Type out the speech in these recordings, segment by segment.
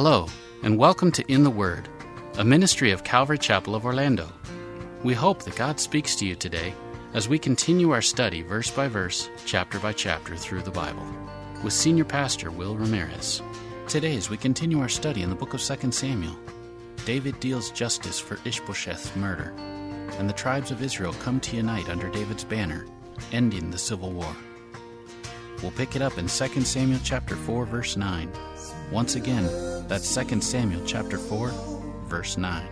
Hello, and welcome to In the Word, a ministry of Calvary Chapel of Orlando. We hope that God speaks to you today as we continue our study verse by verse, chapter by chapter through the Bible with Senior Pastor Will Ramirez. Today, as we continue our study in the book of 2 Samuel, David deals justice for Ishbosheth's murder, and the tribes of Israel come to unite under David's banner, ending the civil war. We'll pick it up in 2 Samuel chapter 4 verse 9. Once again, that's 2 Samuel chapter 4 verse 9.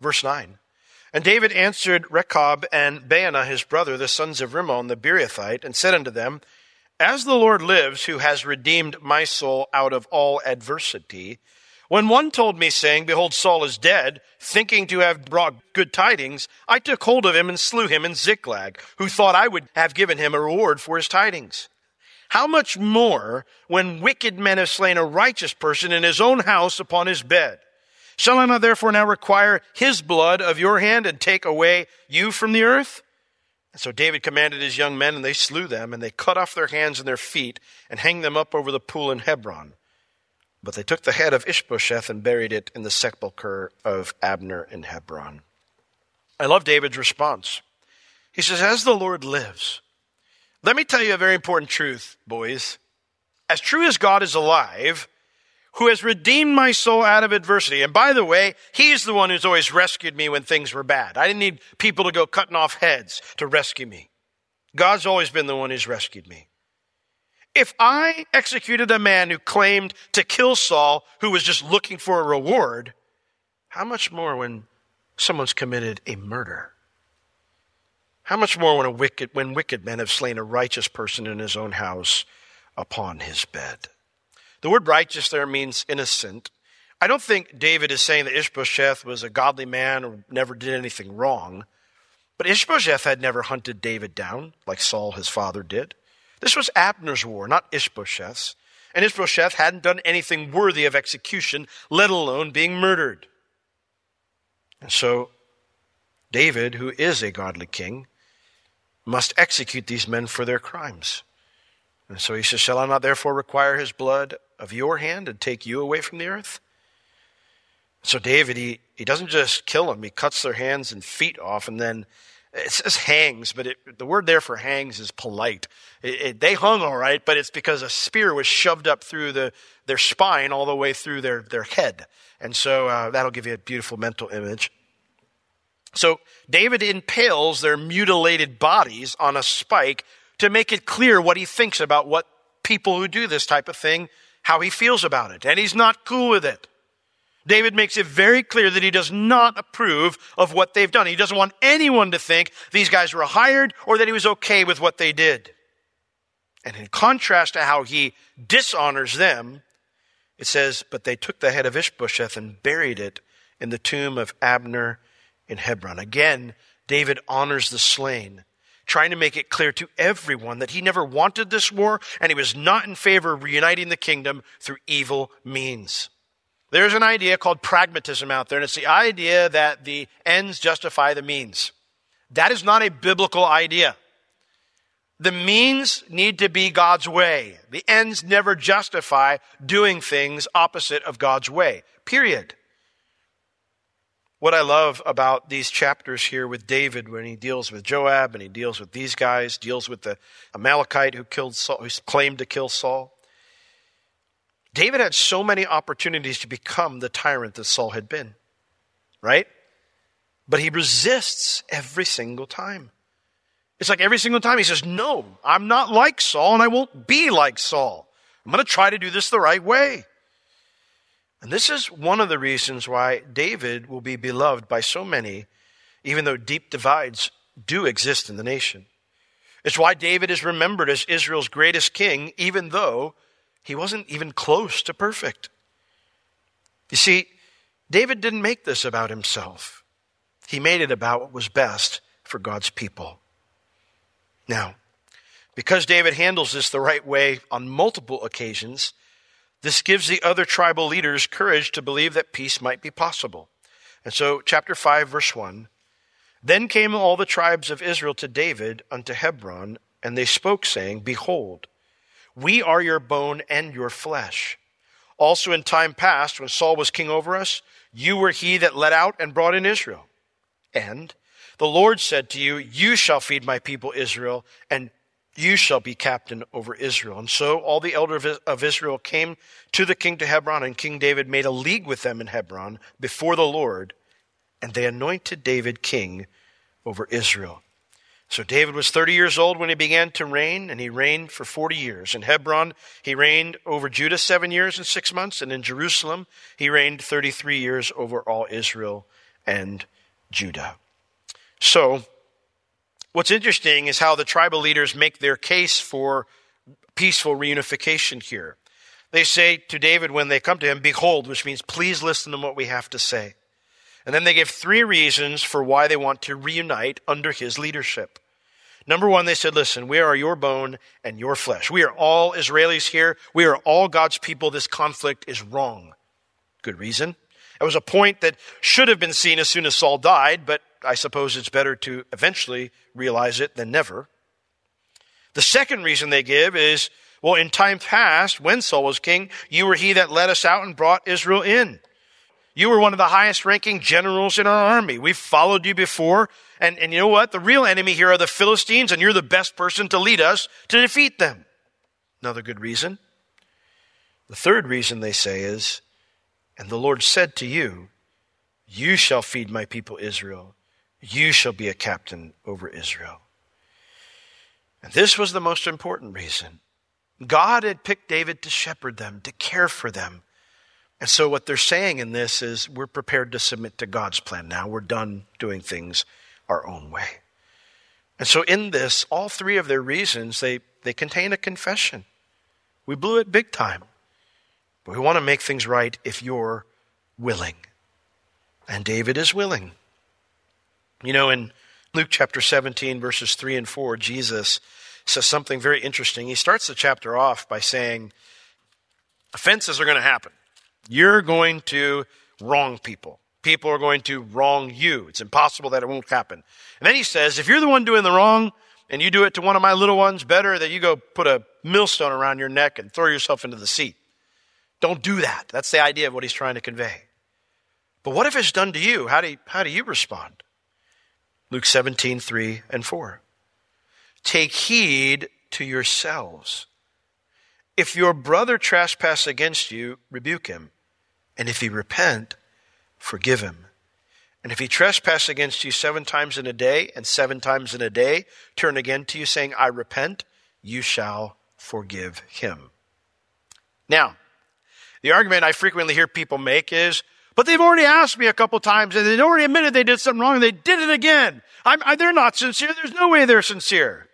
Verse 9. And David answered Rechab and Baanah his brother, the sons of Rimmon the Beerothite, and said unto them, As the Lord lives, who has redeemed my soul out of all adversity, when one told me, saying, Behold, Saul is dead, thinking to have brought good tidings, I took hold of him and slew him in Ziklag, who thought I would have given him a reward for his tidings. How much more when wicked men have slain a righteous person in his own house upon his bed? Shall I not therefore now require his blood of your hand and take away you from the earth? And so David commanded his young men, and they slew them, and they cut off their hands and their feet, and hanged them up over the pool in Hebron. But they took the head of Ishbosheth and buried it in the sepulchre of Abner in Hebron. I love David's response. He says, As the Lord lives, let me tell you a very important truth, boys. As true as God is alive, who has redeemed my soul out of adversity. And by the way, he's the one who's always rescued me when things were bad. I didn't need people to go cutting off heads to rescue me. God's always been the one who's rescued me. If I executed a man who claimed to kill Saul, who was just looking for a reward, how much more when someone's committed a murder? How much more when, a wicked, when wicked men have slain a righteous person in his own house upon his bed? The word righteous there means innocent. I don't think David is saying that Ishbosheth was a godly man or never did anything wrong. But Ishbosheth had never hunted David down like Saul, his father, did. This was Abner's war, not Ishbosheth's. And Ishbosheth hadn't done anything worthy of execution, let alone being murdered. And so, David, who is a godly king, must execute these men for their crimes. And so he says, Shall I not therefore require his blood of your hand and take you away from the earth? So David, he, he doesn't just kill them, he cuts their hands and feet off and then it says hangs, but it, the word there for hangs is polite. It, it, they hung all right, but it's because a spear was shoved up through the, their spine all the way through their, their head. And so uh, that'll give you a beautiful mental image. So David impales their mutilated bodies on a spike to make it clear what he thinks about what people who do this type of thing, how he feels about it. And he's not cool with it. David makes it very clear that he does not approve of what they've done. He doesn't want anyone to think these guys were hired or that he was okay with what they did. And in contrast to how he dishonors them, it says, But they took the head of Ishbosheth and buried it in the tomb of Abner in Hebron. Again, David honors the slain, trying to make it clear to everyone that he never wanted this war and he was not in favor of reuniting the kingdom through evil means. There's an idea called pragmatism out there, and it's the idea that the ends justify the means. That is not a biblical idea. The means need to be God's way. The ends never justify doing things opposite of God's way. Period. What I love about these chapters here with David when he deals with Joab and he deals with these guys, deals with the Amalekite who killed Saul, who claimed to kill Saul. David had so many opportunities to become the tyrant that Saul had been. Right? But he resists every single time. It's like every single time he says, No, I'm not like Saul and I won't be like Saul. I'm going to try to do this the right way. And this is one of the reasons why David will be beloved by so many, even though deep divides do exist in the nation. It's why David is remembered as Israel's greatest king, even though he wasn't even close to perfect. You see, David didn't make this about himself. He made it about what was best for God's people. Now, because David handles this the right way on multiple occasions, this gives the other tribal leaders courage to believe that peace might be possible. And so, chapter 5, verse 1 Then came all the tribes of Israel to David unto Hebron, and they spoke, saying, Behold, we are your bone and your flesh. Also, in time past, when Saul was king over us, you were he that led out and brought in Israel. And the Lord said to you, You shall feed my people Israel, and you shall be captain over Israel. And so all the elders of Israel came to the king to Hebron, and King David made a league with them in Hebron before the Lord, and they anointed David king over Israel. So David was 30 years old when he began to reign, and he reigned for 40 years. In Hebron, he reigned over Judah seven years and six months, and in Jerusalem, he reigned 33 years over all Israel and Judah. So, what's interesting is how the tribal leaders make their case for peaceful reunification here. They say to David when they come to him, Behold, which means please listen to what we have to say. And then they give three reasons for why they want to reunite under his leadership. Number one, they said, Listen, we are your bone and your flesh. We are all Israelis here. We are all God's people. This conflict is wrong. Good reason. It was a point that should have been seen as soon as Saul died, but I suppose it's better to eventually realize it than never. The second reason they give is, well, in time past, when Saul was king, you were he that led us out and brought Israel in. You were one of the highest ranking generals in our army. We've followed you before. And, and you know what? The real enemy here are the Philistines, and you're the best person to lead us to defeat them. Another good reason. The third reason they say is, and the Lord said to you, You shall feed my people Israel you shall be a captain over Israel. And this was the most important reason. God had picked David to shepherd them, to care for them. And so, what they're saying in this is we're prepared to submit to God's plan now. We're done doing things our own way. And so, in this, all three of their reasons, they, they contain a confession. We blew it big time. But we want to make things right if you're willing. And David is willing. You know, in Luke chapter 17, verses 3 and 4, Jesus says something very interesting. He starts the chapter off by saying, Offenses are going to happen. You're going to wrong people. People are going to wrong you. It's impossible that it won't happen. And then he says, If you're the one doing the wrong, and you do it to one of my little ones, better that you go put a millstone around your neck and throw yourself into the sea. Don't do that. That's the idea of what he's trying to convey. But what if it's done to you? How do you, how do you respond? Luke 17, 3 and 4. Take heed to yourselves. If your brother trespass against you, rebuke him. And if he repent, forgive him. And if he trespass against you seven times in a day, and seven times in a day turn again to you, saying, I repent, you shall forgive him. Now, the argument I frequently hear people make is, but they've already asked me a couple times and they've already admitted they did something wrong and they did it again. I, they're not sincere. There's no way they're sincere.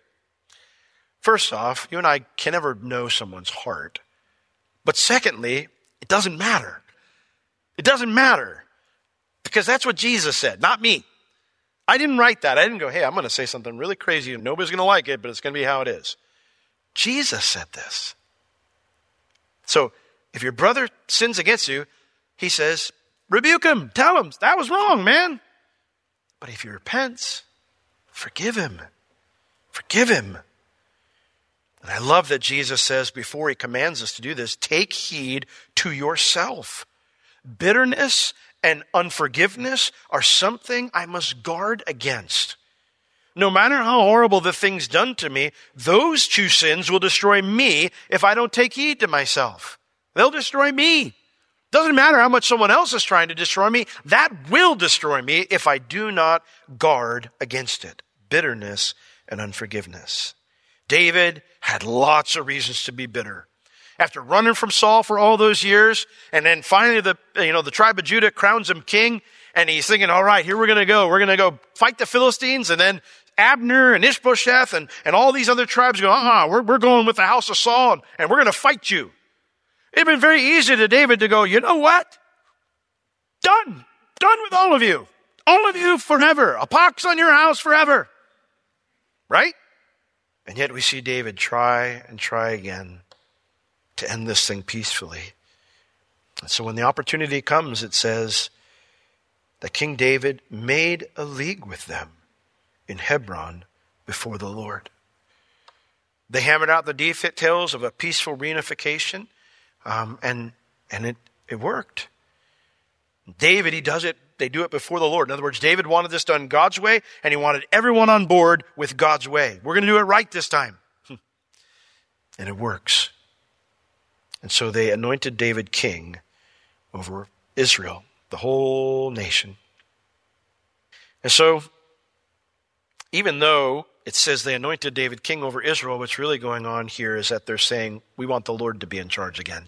First off, you and I can never know someone's heart. But secondly, it doesn't matter. It doesn't matter. Because that's what Jesus said, not me. I didn't write that. I didn't go, hey, I'm going to say something really crazy and nobody's going to like it, but it's going to be how it is. Jesus said this. So if your brother sins against you, he says, Rebuke him. Tell him that was wrong, man. But if he repents, forgive him. Forgive him. And I love that Jesus says before he commands us to do this take heed to yourself. Bitterness and unforgiveness are something I must guard against. No matter how horrible the things done to me, those two sins will destroy me if I don't take heed to myself. They'll destroy me. Doesn't matter how much someone else is trying to destroy me, that will destroy me if I do not guard against it. Bitterness and unforgiveness. David had lots of reasons to be bitter. After running from Saul for all those years, and then finally the, you know, the tribe of Judah crowns him king, and he's thinking, all right, here we're going to go. We're going to go fight the Philistines, and then Abner and Ishbosheth and, and all these other tribes go, uh-uh, we're, we're going with the house of Saul, and, and we're going to fight you. It'd been very easy to David to go, you know what? Done. Done with all of you. All of you forever. A pox on your house forever. Right? And yet we see David try and try again to end this thing peacefully. And so when the opportunity comes, it says that King David made a league with them in Hebron before the Lord. They hammered out the details of a peaceful reunification um, and and it, it worked. David, he does it, they do it before the Lord. In other words, David wanted this done God's way, and he wanted everyone on board with God's way. We're going to do it right this time. And it works. And so they anointed David king over Israel, the whole nation. And so, even though it says they anointed David king over Israel, what's really going on here is that they're saying, we want the Lord to be in charge again.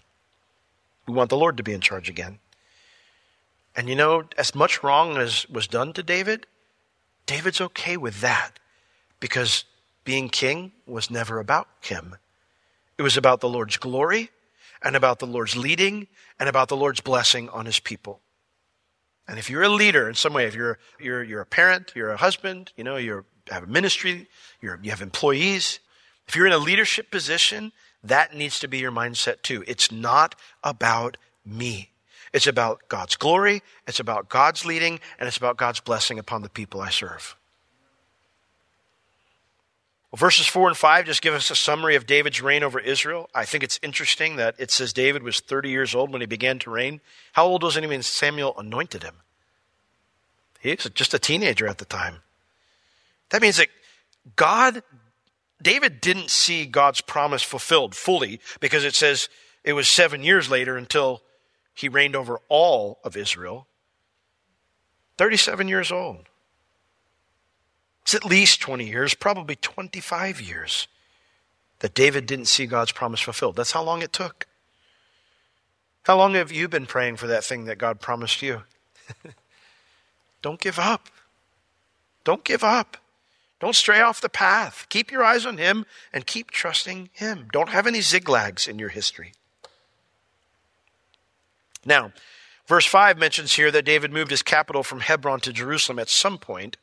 We want the Lord to be in charge again. And you know, as much wrong as was done to David, David's okay with that because being king was never about him. It was about the Lord's glory and about the Lord's leading and about the Lord's blessing on his people. And if you're a leader in some way, if you're, you're, you're a parent, you're a husband, you know, you have a ministry, you have employees, if you're in a leadership position, that needs to be your mindset too. It's not about me. It's about God's glory, it's about God's leading, and it's about God's blessing upon the people I serve. Well, verses 4 and 5 just give us a summary of David's reign over Israel. I think it's interesting that it says David was 30 years old when he began to reign. How old was he when Samuel anointed him? He was just a teenager at the time. That means that God David didn't see God's promise fulfilled fully because it says it was seven years later until he reigned over all of Israel. 37 years old. It's at least 20 years, probably 25 years, that David didn't see God's promise fulfilled. That's how long it took. How long have you been praying for that thing that God promised you? Don't give up. Don't give up. Don't stray off the path. Keep your eyes on Him and keep trusting Him. Don't have any zigzags in your history. Now, verse 5 mentions here that David moved his capital from Hebron to Jerusalem at some point.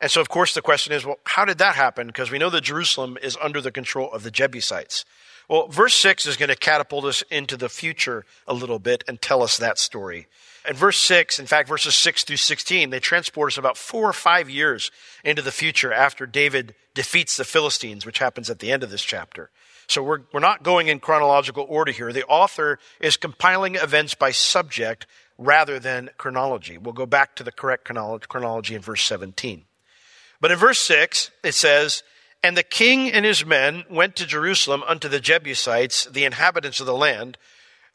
And so, of course, the question is well, how did that happen? Because we know that Jerusalem is under the control of the Jebusites. Well, verse 6 is going to catapult us into the future a little bit and tell us that story. And verse 6, in fact, verses 6 through 16, they transport us about four or five years into the future after David defeats the Philistines, which happens at the end of this chapter. So we're, we're not going in chronological order here. The author is compiling events by subject rather than chronology. We'll go back to the correct chronology in verse 17. But in verse 6, it says, And the king and his men went to Jerusalem unto the Jebusites, the inhabitants of the land,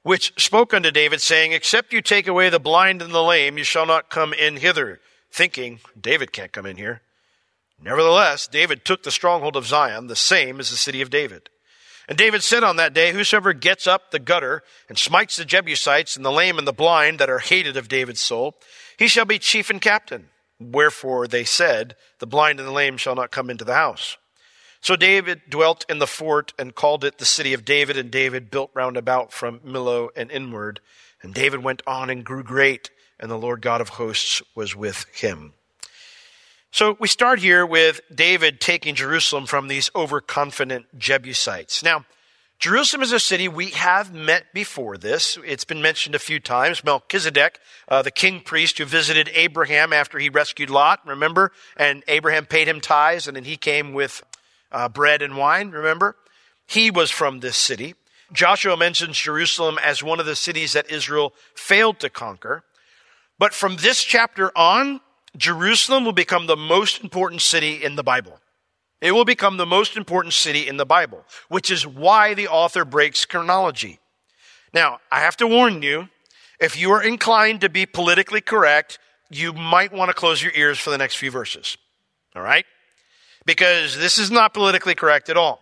which spoke unto David, saying, Except you take away the blind and the lame, you shall not come in hither, thinking, David can't come in here. Nevertheless, David took the stronghold of Zion, the same as the city of David. And David said on that day, Whosoever gets up the gutter and smites the Jebusites and the lame and the blind that are hated of David's soul, he shall be chief and captain. Wherefore they said, The blind and the lame shall not come into the house. So David dwelt in the fort and called it the city of David, and David built round about from Millo and inward. And David went on and grew great, and the Lord God of hosts was with him. So we start here with David taking Jerusalem from these overconfident Jebusites. Now, Jerusalem is a city we have met before this. It's been mentioned a few times. Melchizedek, uh, the king priest who visited Abraham after he rescued Lot, remember? And Abraham paid him tithes, and then he came with uh, bread and wine, remember? He was from this city. Joshua mentions Jerusalem as one of the cities that Israel failed to conquer. But from this chapter on, Jerusalem will become the most important city in the Bible. It will become the most important city in the Bible, which is why the author breaks chronology. Now, I have to warn you, If you are inclined to be politically correct, you might want to close your ears for the next few verses. All right? Because this is not politically correct at all.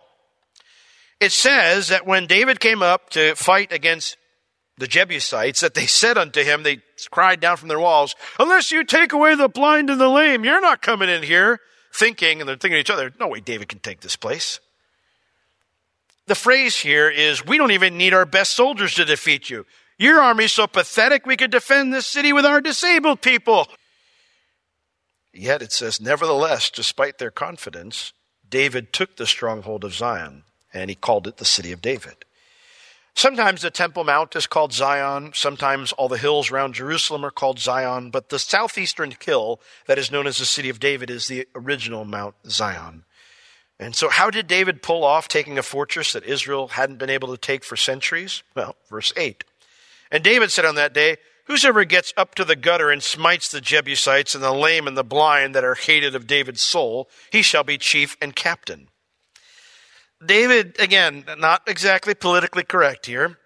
It says that when David came up to fight against the Jebusites, that they said unto him, they cried down from their walls, unless you take away the blind and the lame, you're not coming in here. Thinking, and they're thinking to each other, no way David can take this place. The phrase here is, we don't even need our best soldiers to defeat you. Your army's so pathetic we could defend this city with our disabled people. Yet it says, nevertheless, despite their confidence, David took the stronghold of Zion, and he called it the city of David. Sometimes the Temple Mount is called Zion. Sometimes all the hills around Jerusalem are called Zion. But the southeastern hill that is known as the city of David is the original Mount Zion. And so, how did David pull off taking a fortress that Israel hadn't been able to take for centuries? Well, verse 8. And David said on that day, Whosoever gets up to the gutter and smites the Jebusites and the lame and the blind that are hated of David's soul, he shall be chief and captain. David, again, not exactly politically correct here.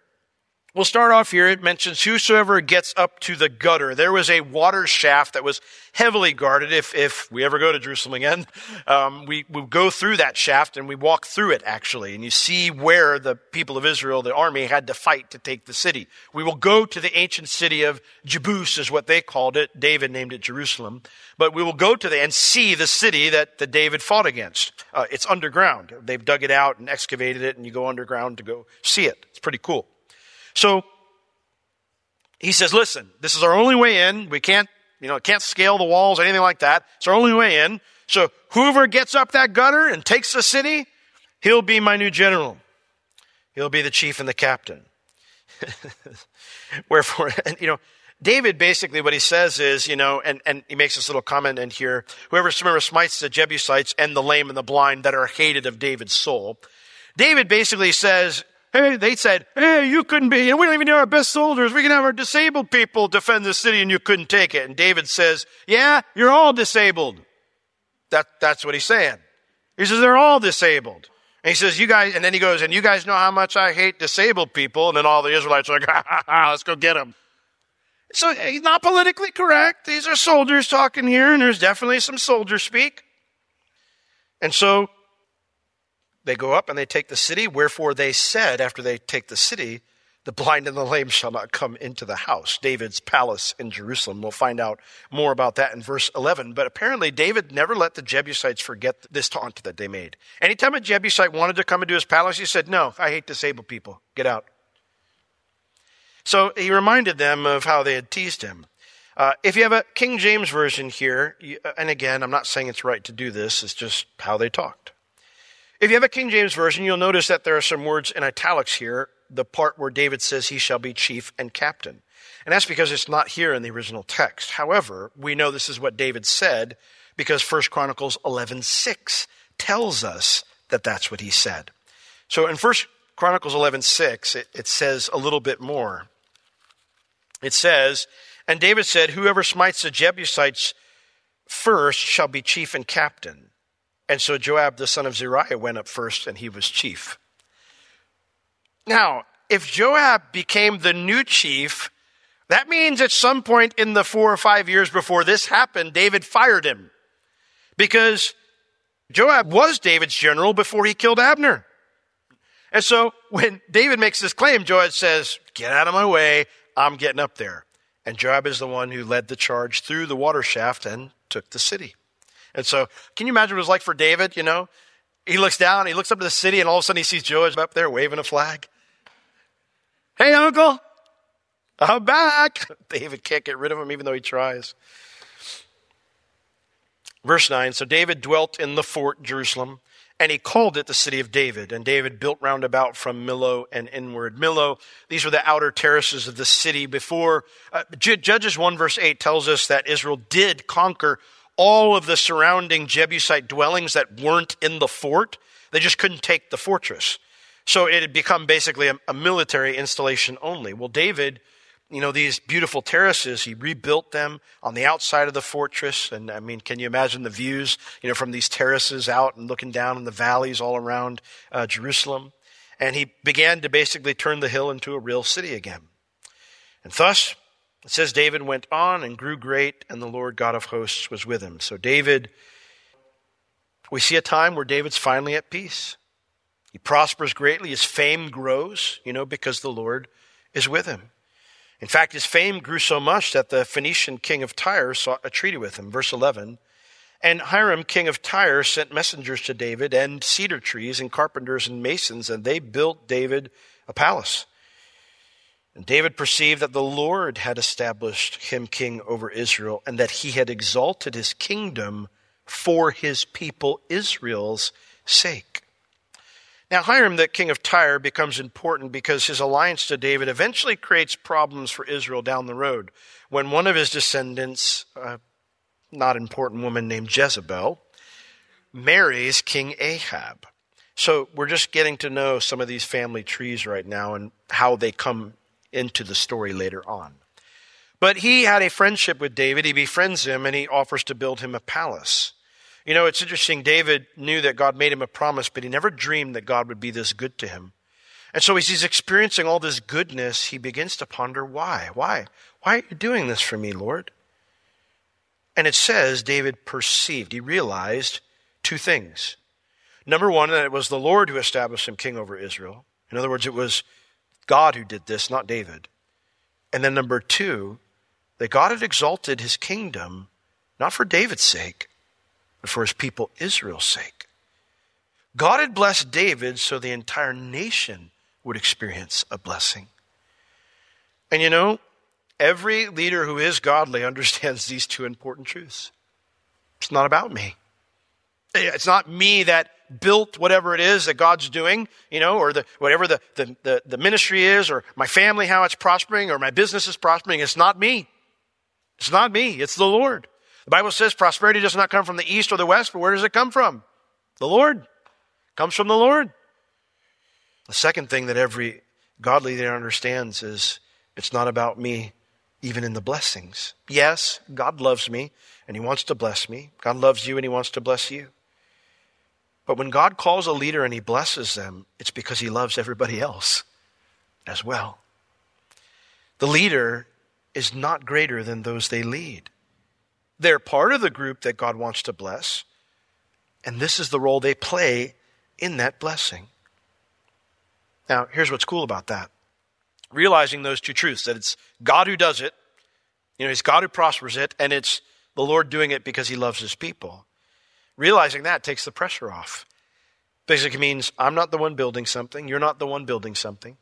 We'll start off here. It mentions whosoever gets up to the gutter. There was a water shaft that was heavily guarded. If, if we ever go to Jerusalem again, um, we, we go through that shaft and we walk through it actually. And you see where the people of Israel, the army, had to fight to take the city. We will go to the ancient city of Jebus is what they called it. David named it Jerusalem. But we will go to the, and see the city that the David fought against. Uh, it's underground. They've dug it out and excavated it and you go underground to go see it. It's pretty cool. So he says, listen, this is our only way in. We can't, you know, can't scale the walls, or anything like that. It's our only way in. So whoever gets up that gutter and takes the city, he'll be my new general. He'll be the chief and the captain. Wherefore, and, you know, David basically what he says is, you know, and, and he makes this little comment in here, whoever smites the Jebusites and the lame and the blind that are hated of David's soul. David basically says, Hey, they said, hey, you couldn't be, we don't even need our best soldiers. We can have our disabled people defend the city and you couldn't take it. And David says, yeah, you're all disabled. That, that's what he's saying. He says, they're all disabled. And he says, you guys, and then he goes, and you guys know how much I hate disabled people. And then all the Israelites are like, ha, ha, ha, let's go get them. So he's not politically correct. These are soldiers talking here, and there's definitely some soldier speak. And so they go up and they take the city. Wherefore they said, after they take the city, the blind and the lame shall not come into the house, David's palace in Jerusalem. We'll find out more about that in verse 11. But apparently, David never let the Jebusites forget this taunt that they made. Anytime a Jebusite wanted to come into his palace, he said, No, I hate disabled people. Get out. So he reminded them of how they had teased him. Uh, if you have a King James version here, and again, I'm not saying it's right to do this, it's just how they talked. If you have a King James Version, you'll notice that there are some words in italics here, the part where David says he shall be chief and captain. And that's because it's not here in the original text. However, we know this is what David said because 1 Chronicles 11:6 tells us that that's what he said. So in 1 Chronicles 11:6, it, it says a little bit more. It says, "And David said, whoever smites the Jebusites first shall be chief and captain." And so Joab, the son of Zeruiah, went up first and he was chief. Now, if Joab became the new chief, that means at some point in the four or five years before this happened, David fired him. Because Joab was David's general before he killed Abner. And so when David makes this claim, Joab says, Get out of my way, I'm getting up there. And Joab is the one who led the charge through the water shaft and took the city. And so, can you imagine what it was like for David? You know, he looks down, he looks up to the city, and all of a sudden he sees Joab up there waving a flag. Hey, uncle, I'm back. David can't get rid of him, even though he tries. Verse 9 So David dwelt in the fort Jerusalem, and he called it the city of David. And David built round about from Millo and inward. Millo, these were the outer terraces of the city before. Uh, Judges 1 verse 8 tells us that Israel did conquer all of the surrounding Jebusite dwellings that weren't in the fort. They just couldn't take the fortress. So it had become basically a, a, military installation only. Well, David, you know, these beautiful terraces, he rebuilt them on the outside of the fortress. And I mean, can you imagine the views, you know, from these terraces out and looking down in the valleys all around uh, Jerusalem? And he began to basically turn the hill into a real city again. And thus, It says David went on and grew great, and the Lord God of hosts was with him. So, David, we see a time where David's finally at peace. He prospers greatly. His fame grows, you know, because the Lord is with him. In fact, his fame grew so much that the Phoenician king of Tyre sought a treaty with him. Verse 11. And Hiram, king of Tyre, sent messengers to David and cedar trees and carpenters and masons, and they built David a palace. And David perceived that the Lord had established him king over Israel and that he had exalted his kingdom for his people Israel's sake. Now, Hiram, the king of Tyre, becomes important because his alliance to David eventually creates problems for Israel down the road when one of his descendants, a not important woman named Jezebel, marries King Ahab. So we're just getting to know some of these family trees right now and how they come into the story later on. But he had a friendship with David. He befriends him and he offers to build him a palace. You know, it's interesting. David knew that God made him a promise, but he never dreamed that God would be this good to him. And so as he's experiencing all this goodness, he begins to ponder why? Why? Why are you doing this for me, Lord? And it says David perceived, he realized two things. Number one, that it was the Lord who established him king over Israel. In other words, it was God who did this, not David. And then number two, that God had exalted his kingdom not for David's sake, but for his people Israel's sake. God had blessed David so the entire nation would experience a blessing. And you know, every leader who is godly understands these two important truths. It's not about me. It's not me that built whatever it is that God's doing, you know, or the, whatever the, the, the, the ministry is, or my family, how it's prospering, or my business is prospering. It's not me. It's not me. It's the Lord. The Bible says prosperity does not come from the east or the west, but where does it come from? The Lord. It comes from the Lord. The second thing that every godly leader understands is it's not about me even in the blessings. Yes, God loves me and he wants to bless me. God loves you and he wants to bless you. But when God calls a leader and he blesses them, it's because he loves everybody else as well. The leader is not greater than those they lead. They're part of the group that God wants to bless, and this is the role they play in that blessing. Now, here's what's cool about that. Realizing those two truths that it's God who does it, you know, it's God who prospers it, and it's the Lord doing it because he loves his people. Realizing that takes the pressure off. Basically means I'm not the one building something, you're not the one building something.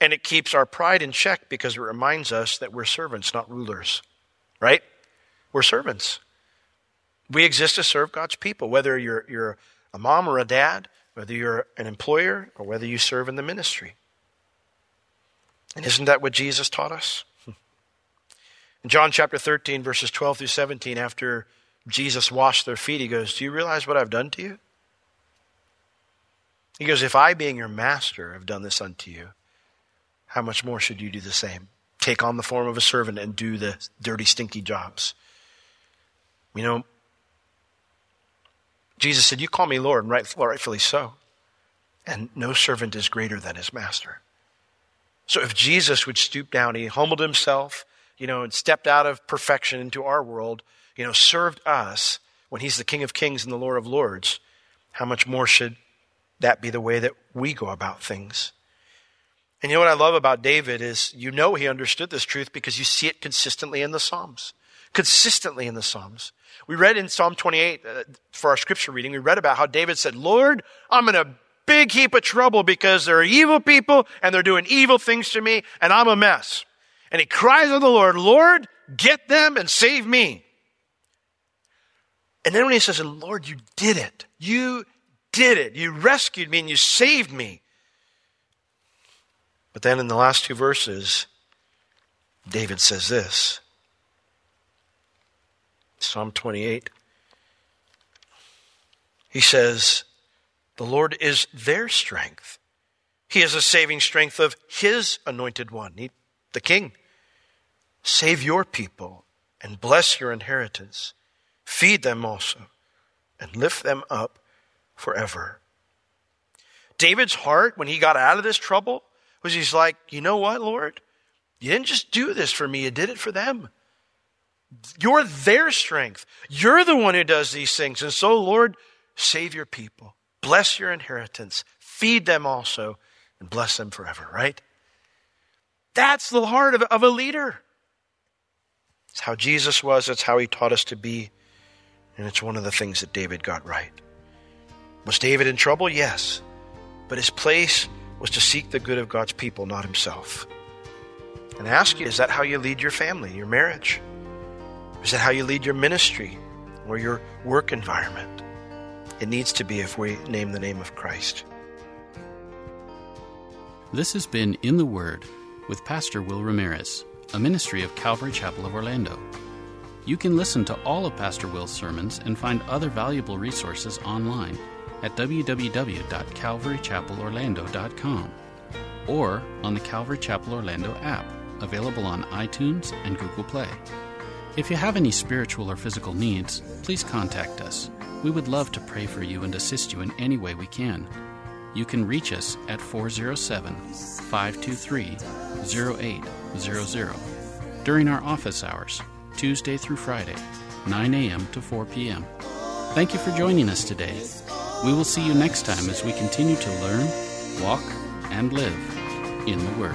And it keeps our pride in check because it reminds us that we're servants, not rulers. Right? We're servants. We exist to serve God's people, whether you're, you're a mom or a dad, whether you're an employer, or whether you serve in the ministry. And isn't that what Jesus taught us? In John chapter 13, verses 12 through 17, after Jesus washed their feet, he goes, Do you realize what I've done to you? He goes, If I, being your master, have done this unto you, how much more should you do the same? Take on the form of a servant and do the dirty, stinky jobs. You know, Jesus said, You call me Lord, and rightfully so. And no servant is greater than his master. So if Jesus would stoop down, he humbled himself, you know, and stepped out of perfection into our world, you know, served us when he's the King of Kings and the Lord of Lords, how much more should that be the way that we go about things? And you know what I love about David is you know he understood this truth because you see it consistently in the Psalms. Consistently in the Psalms. We read in Psalm 28 uh, for our scripture reading, we read about how David said, Lord, I'm in a big heap of trouble because there are evil people and they're doing evil things to me and I'm a mess. And he cries to the Lord, Lord, get them and save me. And then when he says, Lord, you did it. You did it. You rescued me and you saved me. But then in the last two verses, David says this Psalm 28. He says, The Lord is their strength. He is a saving strength of His anointed one, he, the King. Save your people and bless your inheritance. Feed them also and lift them up forever. David's heart, when he got out of this trouble, was he's like, you know what, Lord? You didn't just do this for me, you did it for them. You're their strength. You're the one who does these things. And so, Lord, save your people. Bless your inheritance. Feed them also and bless them forever, right? That's the heart of, of a leader. It's how Jesus was, it's how he taught us to be. And it's one of the things that David got right. Was David in trouble? Yes. But his place was to seek the good of God's people, not himself. And I ask you, is that how you lead your family, your marriage? Is that how you lead your ministry or your work environment? It needs to be if we name the name of Christ. This has been In the Word with Pastor Will Ramirez, a ministry of Calvary Chapel of Orlando. You can listen to all of Pastor Will's sermons and find other valuable resources online at www.calvarychapelorlando.com or on the Calvary Chapel Orlando app, available on iTunes and Google Play. If you have any spiritual or physical needs, please contact us. We would love to pray for you and assist you in any way we can. You can reach us at 407 523 0800 during our office hours, Tuesday through Friday, 9 a.m. to 4 p.m. Thank you for joining us today. We will see you next time as we continue to learn, walk, and live in the Word.